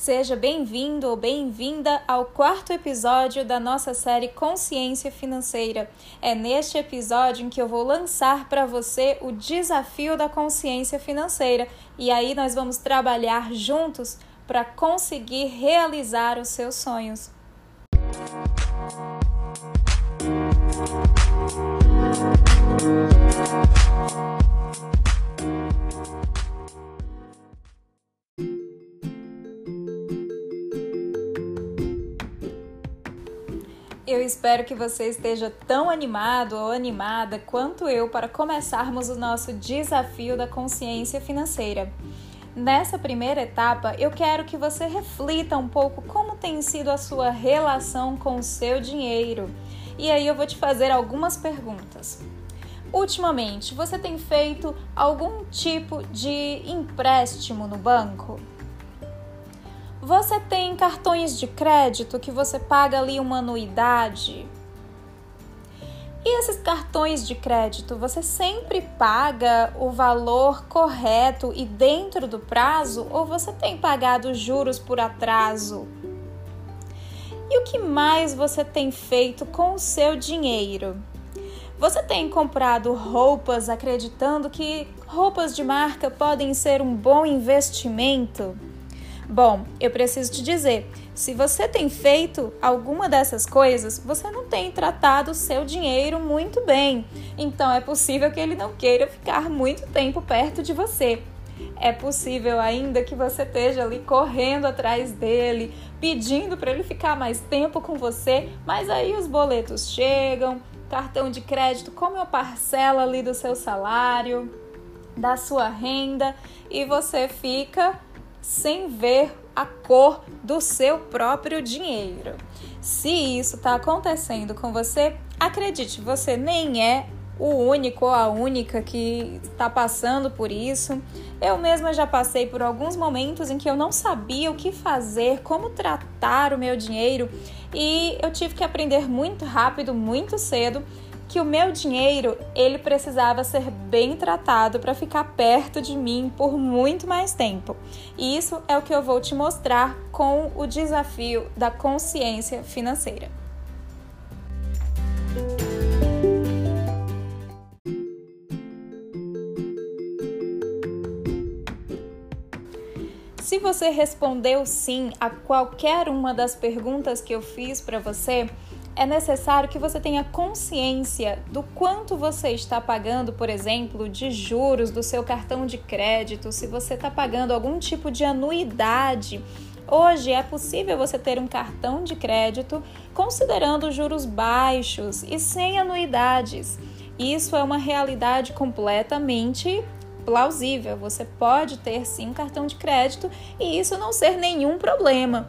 Seja bem-vindo ou bem-vinda ao quarto episódio da nossa série Consciência Financeira. É neste episódio em que eu vou lançar para você o desafio da consciência financeira e aí nós vamos trabalhar juntos para conseguir realizar os seus sonhos. Eu espero que você esteja tão animado ou animada quanto eu para começarmos o nosso desafio da consciência financeira. Nessa primeira etapa, eu quero que você reflita um pouco como tem sido a sua relação com o seu dinheiro. E aí eu vou te fazer algumas perguntas. Ultimamente, você tem feito algum tipo de empréstimo no banco? Você tem cartões de crédito que você paga ali uma anuidade? E esses cartões de crédito, você sempre paga o valor correto e dentro do prazo ou você tem pagado juros por atraso? E o que mais você tem feito com o seu dinheiro? Você tem comprado roupas acreditando que roupas de marca podem ser um bom investimento? Bom, eu preciso te dizer, se você tem feito alguma dessas coisas, você não tem tratado o seu dinheiro muito bem. Então é possível que ele não queira ficar muito tempo perto de você. É possível ainda que você esteja ali correndo atrás dele, pedindo para ele ficar mais tempo com você, mas aí os boletos chegam, cartão de crédito come uma parcela ali do seu salário, da sua renda e você fica sem ver a cor do seu próprio dinheiro. Se isso está acontecendo com você, acredite, você nem é o único ou a única que está passando por isso. Eu mesma já passei por alguns momentos em que eu não sabia o que fazer, como tratar o meu dinheiro e eu tive que aprender muito rápido, muito cedo que o meu dinheiro ele precisava ser bem tratado para ficar perto de mim por muito mais tempo. E isso é o que eu vou te mostrar com o desafio da consciência financeira. Se você respondeu sim a qualquer uma das perguntas que eu fiz para você, é necessário que você tenha consciência do quanto você está pagando, por exemplo, de juros do seu cartão de crédito, se você está pagando algum tipo de anuidade. Hoje é possível você ter um cartão de crédito considerando juros baixos e sem anuidades. Isso é uma realidade completamente plausível. Você pode ter sim um cartão de crédito e isso não ser nenhum problema.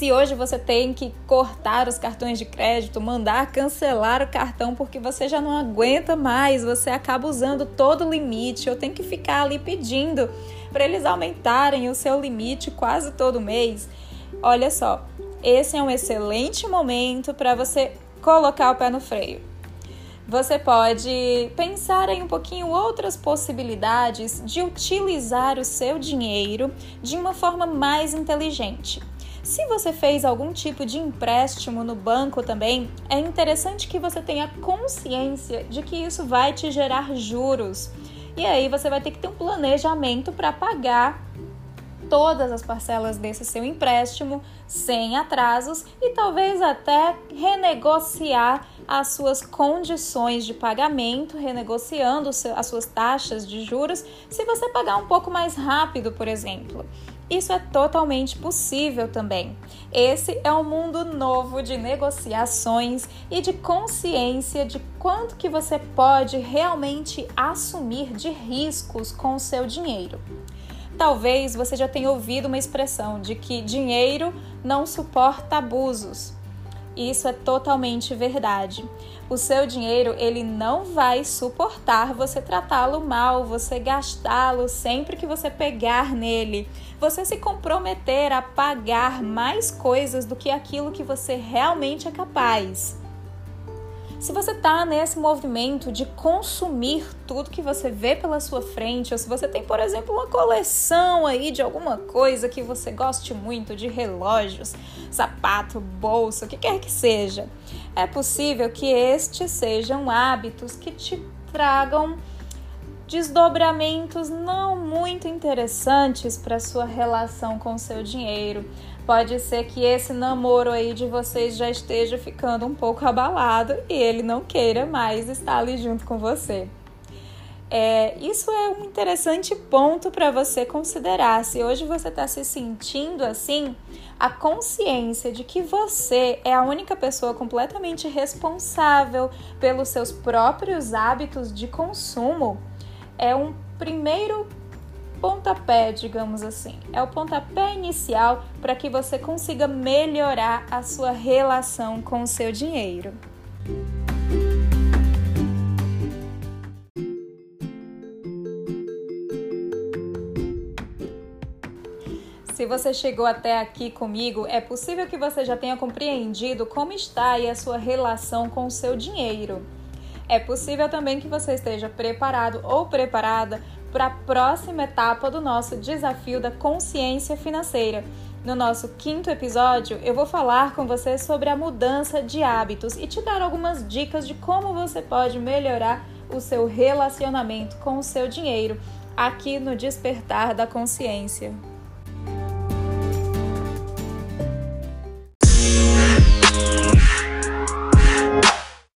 Se hoje você tem que cortar os cartões de crédito, mandar cancelar o cartão porque você já não aguenta mais, você acaba usando todo o limite, eu tenho que ficar ali pedindo para eles aumentarem o seu limite quase todo mês. Olha só, esse é um excelente momento para você colocar o pé no freio. Você pode pensar em um pouquinho outras possibilidades de utilizar o seu dinheiro de uma forma mais inteligente. Se você fez algum tipo de empréstimo no banco também, é interessante que você tenha consciência de que isso vai te gerar juros. E aí você vai ter que ter um planejamento para pagar todas as parcelas desse seu empréstimo sem atrasos e talvez até renegociar as suas condições de pagamento, renegociando as suas taxas de juros, se você pagar um pouco mais rápido, por exemplo. Isso é totalmente possível também. Esse é um mundo novo de negociações e de consciência de quanto que você pode realmente assumir de riscos com o seu dinheiro. Talvez você já tenha ouvido uma expressão de que dinheiro não suporta abusos. Isso é totalmente verdade. O seu dinheiro, ele não vai suportar você tratá-lo mal, você gastá-lo sempre que você pegar nele, você se comprometer a pagar mais coisas do que aquilo que você realmente é capaz. Se você está nesse movimento de consumir tudo que você vê pela sua frente, ou se você tem, por exemplo, uma coleção aí de alguma coisa que você goste muito, de relógios, sapato, bolsa, o que quer que seja, é possível que estes sejam hábitos que te tragam desdobramentos não muito interessantes para sua relação com seu dinheiro. Pode ser que esse namoro aí de vocês já esteja ficando um pouco abalado e ele não queira mais estar ali junto com você. É, isso é um interessante ponto para você considerar. Se hoje você está se sentindo assim, a consciência de que você é a única pessoa completamente responsável pelos seus próprios hábitos de consumo é um primeiro pontapé, digamos assim. É o pontapé inicial para que você consiga melhorar a sua relação com o seu dinheiro. Se você chegou até aqui comigo, é possível que você já tenha compreendido como está aí a sua relação com o seu dinheiro. É possível também que você esteja preparado ou preparada para a próxima etapa do nosso desafio da consciência financeira. No nosso quinto episódio, eu vou falar com você sobre a mudança de hábitos e te dar algumas dicas de como você pode melhorar o seu relacionamento com o seu dinheiro aqui no Despertar da Consciência.